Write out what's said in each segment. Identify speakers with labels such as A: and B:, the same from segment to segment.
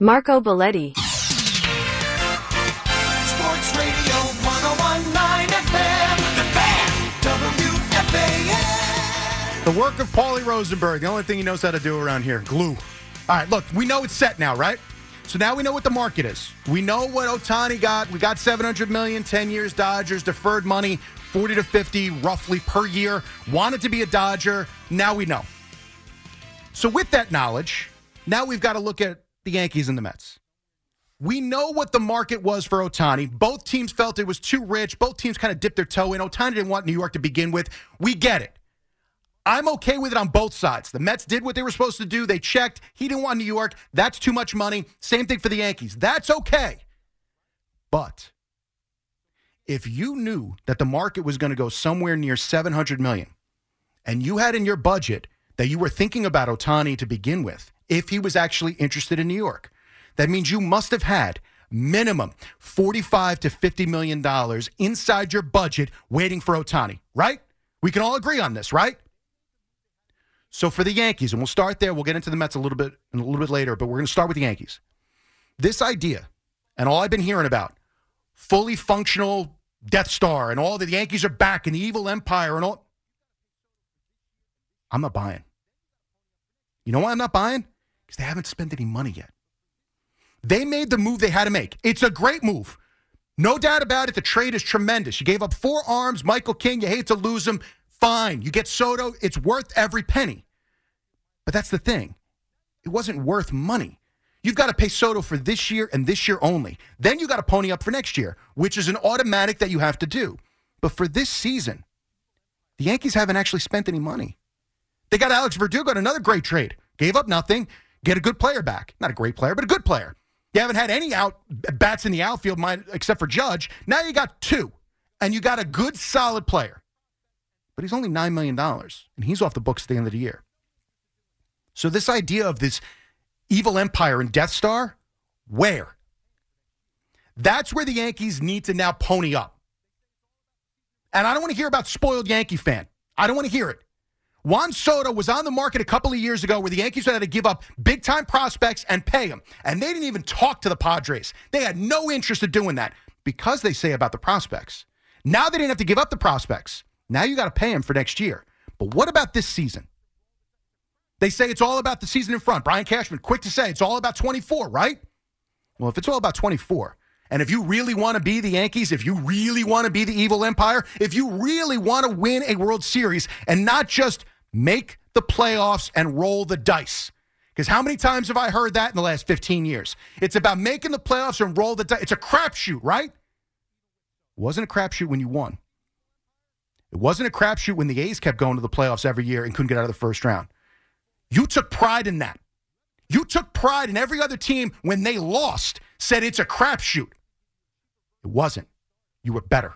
A: Marco Balletti.
B: Sports Radio 1019 FM. The Fan. WFAN.
C: The work of Paulie Rosenberg, the only thing he knows how to do around here glue. All right, look, we know it's set now, right? So now we know what the market is. We know what Ohtani got. We got 700 million, 10 years Dodgers, deferred money, 40 to 50 roughly per year. Wanted to be a Dodger. Now we know. So with that knowledge, now we've got to look at the Yankees and the Mets. We know what the market was for Ohtani. Both teams felt it was too rich. Both teams kind of dipped their toe in. Ohtani didn't want New York to begin with. We get it. I'm okay with it on both sides. The Mets did what they were supposed to do. They checked. He didn't want New York. That's too much money. Same thing for the Yankees. That's okay. But if you knew that the market was going to go somewhere near 700 million and you had in your budget that you were thinking about Ohtani to begin with, if he was actually interested in New York, that means you must have had minimum 45 to 50 million dollars inside your budget waiting for Ohtani, right? We can all agree on this, right? So for the Yankees, and we'll start there. We'll get into the Mets a little bit a little bit later, but we're going to start with the Yankees. This idea, and all I've been hearing about, fully functional Death Star, and all the Yankees are back, and the evil empire, and all. I'm not buying. You know why I'm not buying? Because they haven't spent any money yet. They made the move they had to make. It's a great move. No doubt about it. The trade is tremendous. You gave up four arms, Michael King. You hate to lose him. Fine. You get Soto. It's worth every penny. But that's the thing. It wasn't worth money. You've got to pay Soto for this year and this year only. Then you got to pony up for next year, which is an automatic that you have to do. But for this season, the Yankees haven't actually spent any money. They got Alex Verdugo, another great trade. Gave up nothing, get a good player back. Not a great player, but a good player. You haven't had any out bats in the outfield, except for Judge. Now you got two, and you got a good, solid player. But he's only $9 million, and he's off the books at the end of the year. So, this idea of this evil empire and Death Star, where? That's where the Yankees need to now pony up. And I don't want to hear about spoiled Yankee fan. I don't want to hear it. Juan Soto was on the market a couple of years ago where the Yankees had to give up big time prospects and pay them. And they didn't even talk to the Padres. They had no interest in doing that because they say about the prospects. Now they didn't have to give up the prospects. Now you got to pay them for next year. But what about this season? They say it's all about the season in front. Brian Cashman, quick to say it's all about 24, right? Well, if it's all about 24, and if you really want to be the Yankees, if you really want to be the evil empire, if you really want to win a World Series and not just make the playoffs and roll the dice. Because how many times have I heard that in the last 15 years? It's about making the playoffs and roll the dice. It's a crapshoot, right? It wasn't a crapshoot when you won. It wasn't a crapshoot when the A's kept going to the playoffs every year and couldn't get out of the first round. You took pride in that. You took pride in every other team when they lost, said it's a crapshoot. It wasn't. You were better.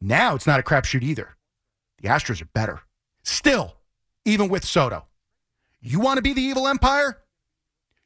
C: Now it's not a crapshoot either. The Astros are better. Still, even with Soto. You want to be the evil empire?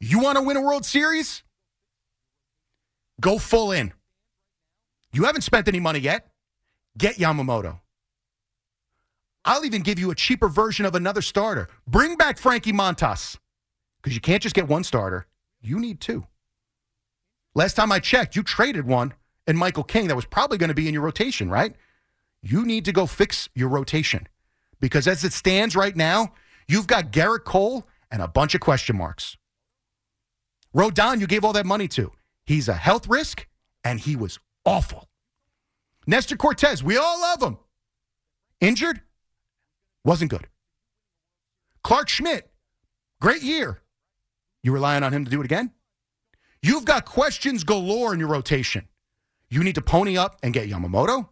C: You want to win a World Series? Go full in. You haven't spent any money yet. Get Yamamoto. I'll even give you a cheaper version of another starter. Bring back Frankie Montas because you can't just get one starter. You need two. Last time I checked, you traded one and Michael King that was probably going to be in your rotation, right? You need to go fix your rotation because as it stands right now, you've got Gerrit Cole and a bunch of question marks. Rodon, you gave all that money to. He's a health risk, and he was awful. Nestor Cortes, we all love him. Injured? Wasn't good. Clarke Schmidt, great year. You relying on him to do it again? You've got questions galore in your rotation. You need to pony up and get Yamamoto,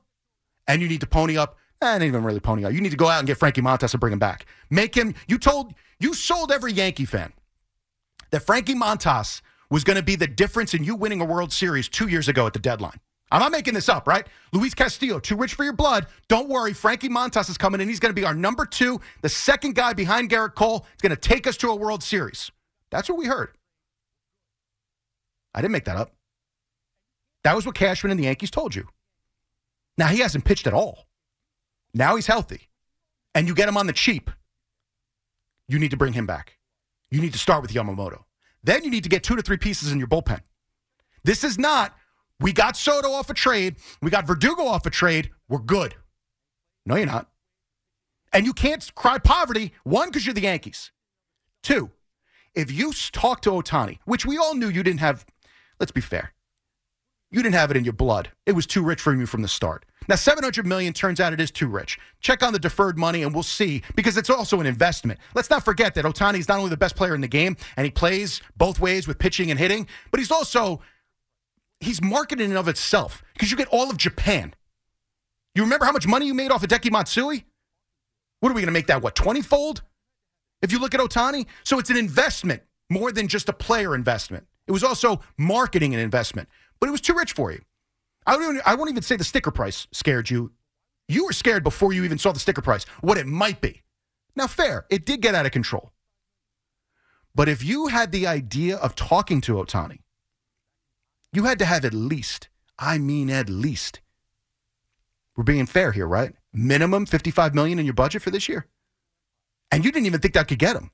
C: and you need to pony up Eh, I didn't even really pony out. You need to go out and get Frankie Montas and bring him back. Make him. You told you sold every Yankee fan that Frankie Montas was going to be the difference in you winning a World Series two years ago at the deadline. I'm not making this up, right? Luis Castillo, too rich for your blood. Don't worry, Frankie Montas is coming in. He's going to be our number two, the second guy behind Gerrit Cole. He's going to take us to a World Series. That's what we heard. I didn't make that up. That was what Cashman and the Yankees told you. Now he hasn't pitched at all. Now he's healthy, and you get him on the cheap. You need to bring him back. You need to start with Yamamoto. then you need to get two to three pieces in your bullpen. This is not, we got Soto off a trade, we got Verdugo off a trade, we're good. No, you're not. And you can't cry poverty, one, because you're the Yankees. Two, if you talk to Ohtani, which we all knew you didn't have, let's be fair, you didn't have it in your blood. It was too rich for you from the start. Now, 700 million turns out it is too rich. Check on the deferred money and we'll see because it's also an investment. Let's not forget that Ohtani is not only the best player in the game and he plays both ways with pitching and hitting, but he's also he's marketed in and of itself because you get all of Japan. You remember how much money you made off of Deki Matsui? What are we going to make that what 20 fold? If you look at Ohtani, so it's an investment more than just a player investment. It was also marketing and investment, but it was too rich for you. I. Even, I won't even say the sticker price scared you. You were scared before you even saw the sticker price. What it might be. Now, fair, it did get out of control. But if you had the idea of talking to Ohtani, you had to have at least. I mean, at least. We're being fair here, right? Minimum fifty-five million in your budget for this year, and you didn't even think that could get him.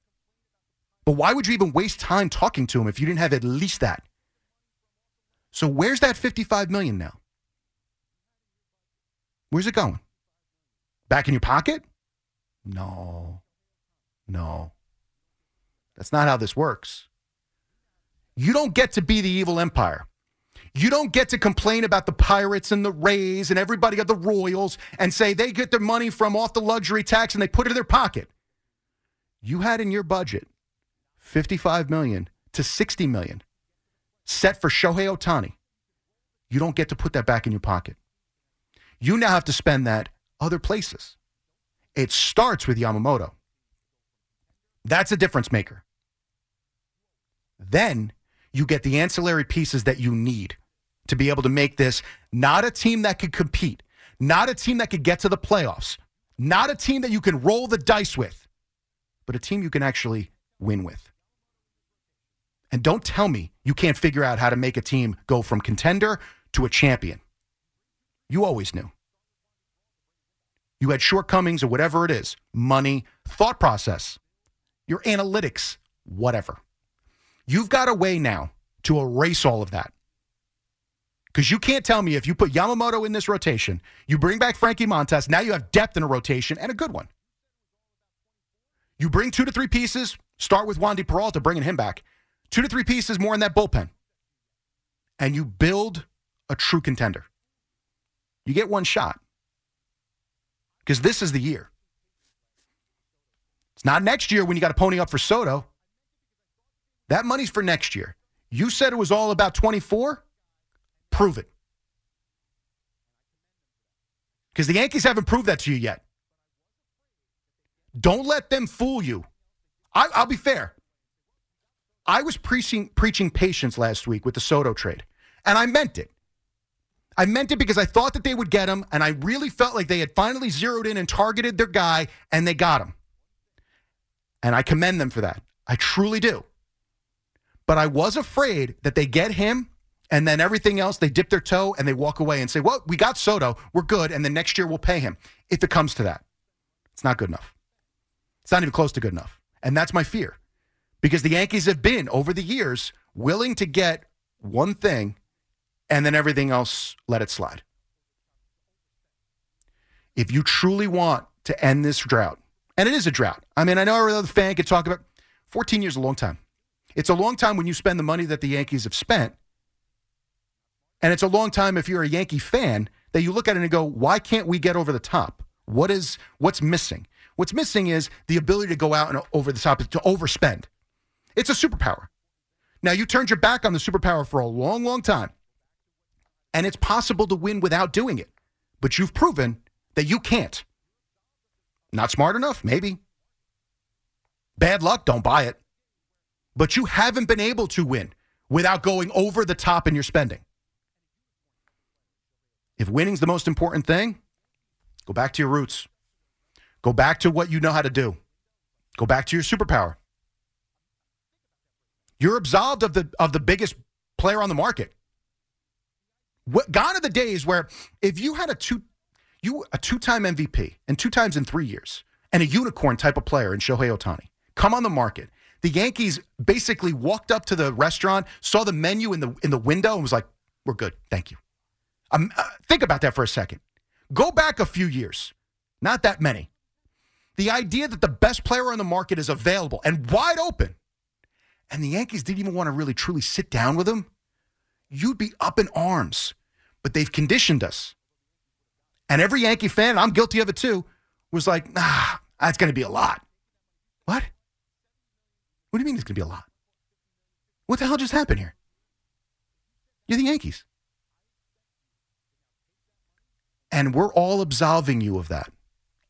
C: But why would you even waste time talking to him if you didn't have at least that? So where's that 55 million now? Where's it going? Back in your pocket? No. No. That's not how this works. You don't get to be the evil empire. You don't get to complain about the Pirates and the Rays and everybody of the Royals and say they get their money from off the luxury tax and they put it in their pocket. You had in your budget 55 million to 60 million set for Shohei Ohtani. You don't get to put that back in your pocket. You now have to spend that other places. It starts with Yamamoto. That's a difference maker. Then you get the ancillary pieces that you need to be able to make this not a team that could compete, not a team that could get to the playoffs, not a team that you can roll the dice with, but a team you can actually win with. And don't tell me you can't figure out how to make a team go from contender to a champion. You always knew. You had shortcomings or whatever it is money, thought process, your analytics, whatever. You've got a way now to erase all of that. Because you can't tell me if you put Yamamoto in this rotation, you bring back Frankie Montas, now you have depth in a rotation and a good one. You bring two to three pieces, start with Wandy Peralta, bringing him back. Two to three pieces more in that bullpen. And you build a true contender. You get one shot. Because this is the year. It's not next year when you got to pony up for Soto. That money's for next year. You said it was all about 24. Prove it. Because the Yankees haven't proved that to you yet. Don't let them fool you. I, I'll be fair. I was preaching preaching patience last week with the Soto trade, and I meant it. I meant it because I thought that they would get him, and I really felt like they had finally zeroed in and targeted their guy, and they got him. And I commend them for that. I truly do. But I was afraid that they get him, and then everything else, they dip their toe and they walk away and say, Well, we got Soto, we're good, and then next year we'll pay him. If it comes to that, it's not good enough. It's not even close to good enough. And that's my fear because the Yankees have been over the years willing to get one thing and then everything else let it slide. If you truly want to end this drought, and it is a drought. I mean, I know every other fan could talk about 14 years a long time. It's a long time when you spend the money that the Yankees have spent. And it's a long time if you're a Yankee fan that you look at it and go, why can't we get over the top? What is what's missing? What's missing is the ability to go out and over the top to overspend. It's a superpower. Now you turned your back on the superpower for a long, long time. And it's possible to win without doing it. But you've proven that you can't. Not smart enough, maybe. Bad luck, don't buy it. But you haven't been able to win without going over the top in your spending. If winning's the most important thing, go back to your roots. Go back to what you know how to do. Go back to your superpower. You're absolved of the of the biggest player on the market. What, gone are the days where if you had a two you a two-time MVP and two times in three years and a unicorn type of player in Shohei Ohtani come on the market, The Yankees basically walked up to the restaurant, saw the menu in the in the window, and was like, "We're good, thank you." Um, uh, think about that for a second. Go back a few years, not that many. The idea that the best player on the market is available and wide open, and the Yankees didn't even want to really truly sit down with him, you'd be up in arms. But they've conditioned us. And every Yankee fan, and I'm guilty of it too, was like, nah, that's going to be a lot. What? What do you mean it's going to be a lot? What the hell just happened here? You're the Yankees. And we're all absolving you of that.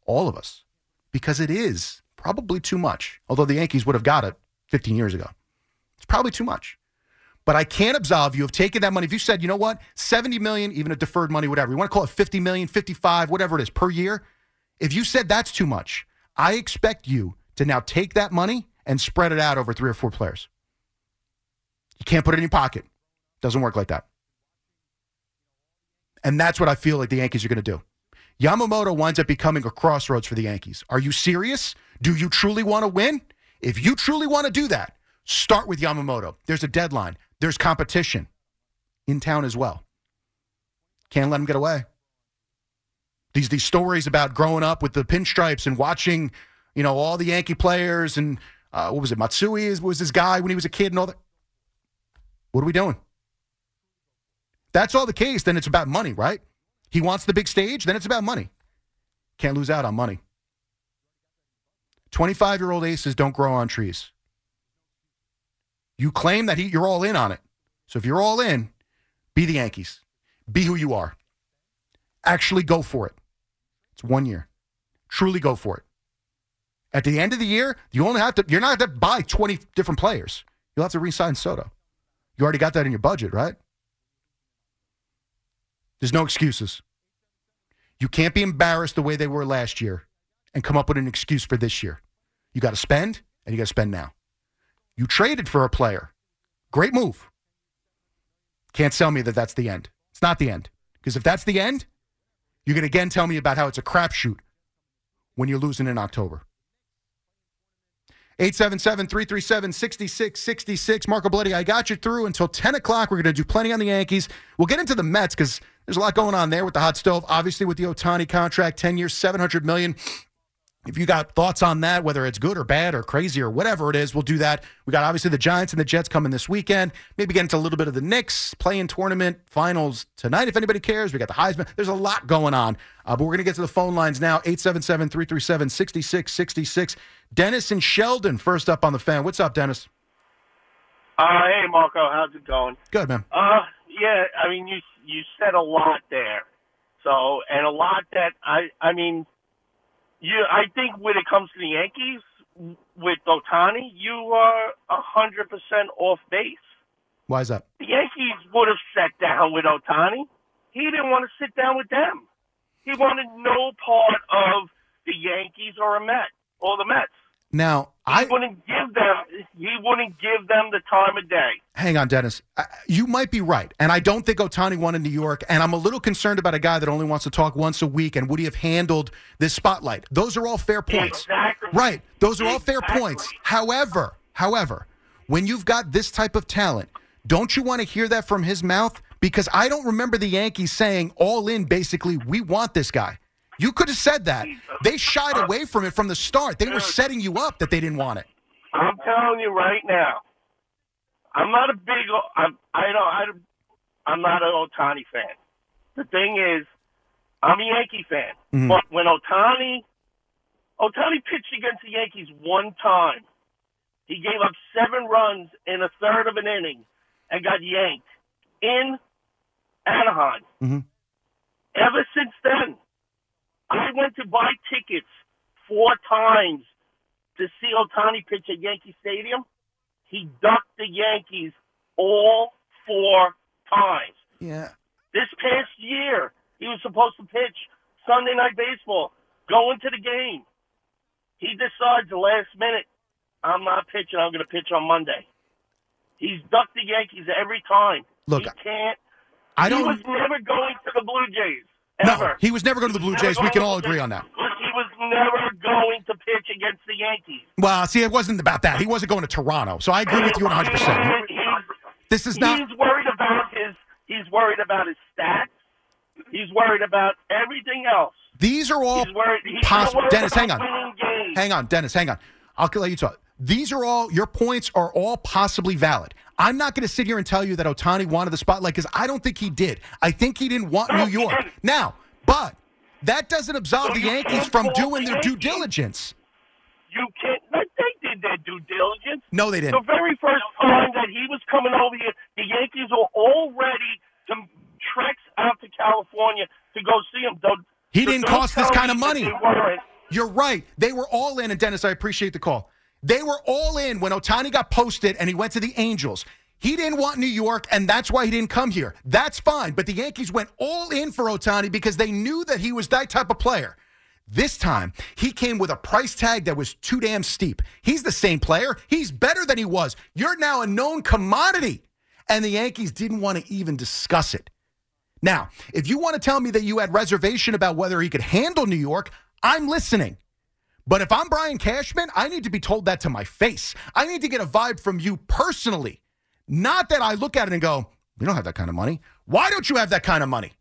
C: All of us. Because it is probably too much. Although the Yankees would have got it 15 years ago. Probably too much. But I can't absolve you of taking that money. If you said, you know what, 70 million, even a deferred money, whatever, you want to call it 50 million, 55, whatever it is per year. If you said that's too much, I expect you to now take that money and spread it out over three or four players. You can't put it in your pocket. Doesn't work like that. And that's what I feel like the Yankees are going to do. Yamamoto winds up becoming a crossroads for the Yankees. Are you serious? Do you truly want to win? If you truly want to do that, start with Yamamoto. There's a deadline, there's competition in town as well. Can't let him get away. These, these stories about growing up with the pinstripes and watching, you know, all the Yankee players and uh, what was it? Matsui was his guy when he was a kid and all that. What are we doing? That's all the case, then it's about money, right? He wants the big stage, then it's about money. Can't lose out on money. 25 year old aces don't grow on trees. You claim that he, you're all in on it. So if you're all in, be the Yankees. Be who you are. Actually go for it. It's one year. Truly go for it. At the end of the year, you only have to, you're not going to buy 20 different players. You'll have to re sign Soto. You already got that in your budget, right? There's no excuses. You can't be embarrassed the way they were last year and come up with an excuse for this year. You got to spend, and you got to spend now. You traded for a player. Great move. Can't tell me that that's the end. It's not the end. Because if that's the end, you're going to again tell me about how it's a crapshoot when you're losing in October. 877 337 6666. Marco Balletti, I got you through until 10 o'clock. We're going to do plenty on the Yankees. We'll get into the Mets because there's a lot going on there with the hot stove. Obviously, with the Ohtani contract, 10 years, 700 million. If you got thoughts on that, whether it's good or bad or crazy or whatever it is, we'll do that. We got obviously the Giants and the Jets coming this weekend. Maybe get into a little bit of the Knicks playing tournament finals tonight, if anybody cares. We got the Heisman. There's a lot going on. Uh, but we're going to get to the phone lines now 877 337 6666. Dennis and Sheldon, first up on the fan. What's up, Dennis?
A: Uh, hey Marco, how's it going?
C: Good, man.
A: Uh, yeah, I mean you you said a lot there, so and a lot that I I mean, you I think when it comes to the Yankees with Ohtani, you are a hundred percent off base.
C: Why is that?
A: The Yankees would have sat down with Ohtani. He didn't want to sit down with them. He wanted no part of the Yankees or a Met or the Mets.
C: Now,
A: He
C: I
A: wouldn't give them. He wouldn't give them the time of day.
C: hang on, Dennis. You might be right, and I don't think Ohtani won in New York. And I'm a little concerned about a guy that only wants to talk once a week. And would he have handled this spotlight? Those are all fair points.
A: Exactly.
C: Right. Those are all fair points. However, however, when you've got this type of talent, don't you want to hear that from his mouth? Because I don't remember the Yankees saying all in basically, we want this guy. You could have said that. They shied away from it from the start. They were setting you up that they didn't want it.
A: I'm telling you right now, I'm not a big. I'm, I don't. I, I'm not an Ohtani fan. The thing is, I'm a Yankee fan.
C: Mhm.
A: But when Ohtani, Ohtani pitched against the Yankees one time, he gave up seven runs in a third of an inning and got yanked in Anaheim.
C: Mhm.
A: Ever since then, I went to buy tickets four times to see Ohtani pitch at Yankee Stadium. He ducked the Yankees all four times.
C: Yeah.
A: This past year, he was supposed to pitch Sunday Night Baseball, go into the game. He decides the last minute, I'm not pitching. I'm going to pitch on Monday. He's ducked the Yankees every time.
C: Look,
A: he can't.
C: I don't.
A: He was never going to the Blue Jays
C: No, he was never going to the Blue
A: Never
C: Jays. We can all agree on that.
A: He was never going to pitch against the Yankees.
C: Well, see, it wasn't about that. He wasn't going to Toronto, so I agree with you 100. percent This is not.
A: he's worried about his. He's worried about his stats. He's worried about everything else.
C: These are all
A: He's worried. He's
C: possible. Dennis, hang on.
A: games.
C: Hang on, Dennis, hang on. I'll let you talk. These are all your points are all possibly valid. I'm not going to sit here and tell you that Ohtani wanted the spotlight because I don't think he did. I think he didn't want
A: No,
C: New York. Now, but that doesn't absolve
A: So
C: the Yankees from doing
A: the
C: their due diligence.
A: You can't. They did their due diligence.
C: No, they didn't.
A: The very first time that he was coming over here, the Yankees were all ready to treks out to California to go see him. Don't,
C: He
A: so
C: didn't cost this kind of money. You're right. They were all in, and Dennis, I appreciate the call. They were all in when Ohtani got posted and he went to the Angels. He didn't want New York, and that's why he didn't come here. That's fine. But the Yankees went all in for Ohtani because they knew that he was that type of player. This time, he came with a price tag that was too damn steep. He's the same player. He's better than he was. You're now a known commodity. And the Yankees didn't want to even discuss it. Now, if you want to tell me that you had reservation about whether he could handle New York, I'm listening. But if I'm Brian Cashman, I need to be told that to my face. I need to get a vibe from you personally. Not that I look at it and go, we don't have that kind of money. Why don't you have that kind of money?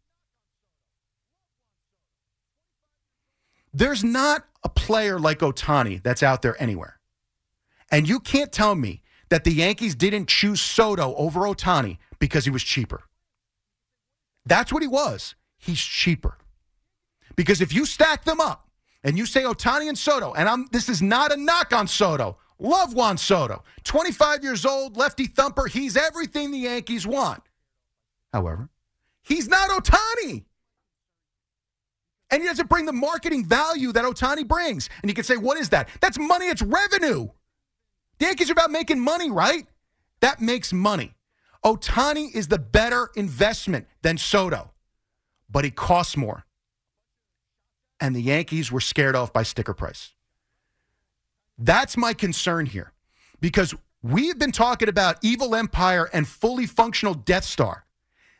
C: There's not a player like Ohtani that's out there anywhere. And you can't tell me that the Yankees didn't choose Soto over Ohtani because he was cheaper. That's what he was. He's cheaper. Because if you stack them up and you say oh, Ohtani and Soto, and I'm this is not a knock on Soto. Love Juan Soto. 25 years old, lefty thumper. He's everything the Yankees want. However, he's not Ohtani. And he doesn't bring the marketing value that Ohtani brings. And you can say, what is that? That's money, it's revenue. The Yankees are about making money, right? That makes money. Ohtani is the better investment than Soto, but he costs more. And the Yankees were scared off by sticker price. That's my concern here because we've been talking about Evil Empire and fully functional Death Star.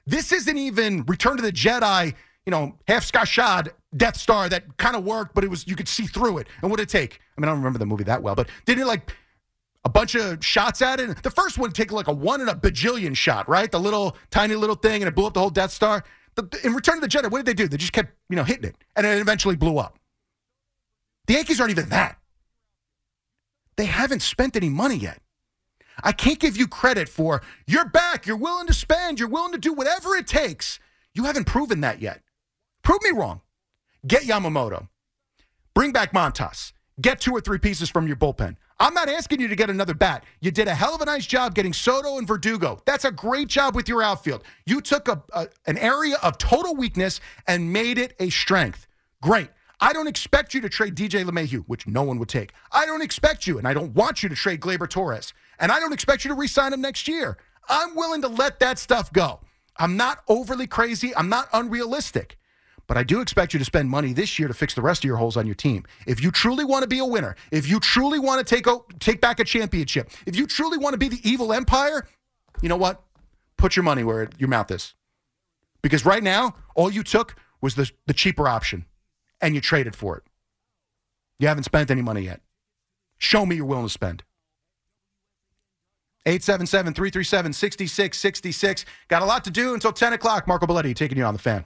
C: This isn't even Return to the Jedi, you know, half Skashad Death Star that kind of worked, but it was you could see through it. And what it take? I mean, I don't remember the movie that well, but didn't it like a bunch of shots at it? The first one take like a one in a bajillion shot, right? The little tiny little thing, and it blew up the whole Death Star. In Return to the Jedi, what did they do? They just kept you know hitting it, and it eventually blew up. The Yankees aren't even that. They haven't spent any money yet. I can't give you credit for you're back, you're willing to spend, you're willing to do whatever it takes. You haven't proven that yet. Prove me wrong. Get Yamamoto. Bring back Montas. Get two or three pieces from your bullpen. I'm not asking you to get another bat. You did a hell of a nice job getting Soto and Verdugo. That's a great job with your outfield. You took a, a an area of total weakness and made it a strength. Great. I don't expect you to trade DJ LeMahieu, which no one would take. I don't expect you, and I don't want you to trade Gleyber Torres. And I don't expect you to re sign him next year. I'm willing to let that stuff go. I'm not overly crazy. I'm not unrealistic. But I do expect you to spend money this year to fix the rest of your holes on your team. If you truly want to be a winner, if you truly want to take o- take back a championship, if you truly want to be the evil empire, you know what? Put your money where your mouth is. Because right now, all you took was the, the cheaper option and you traded for it. You haven't spent any money yet. Show me you're willing to spend. 877 337 6666. Got a lot to do until 10 o'clock. Marco Balletti taking you on the fan.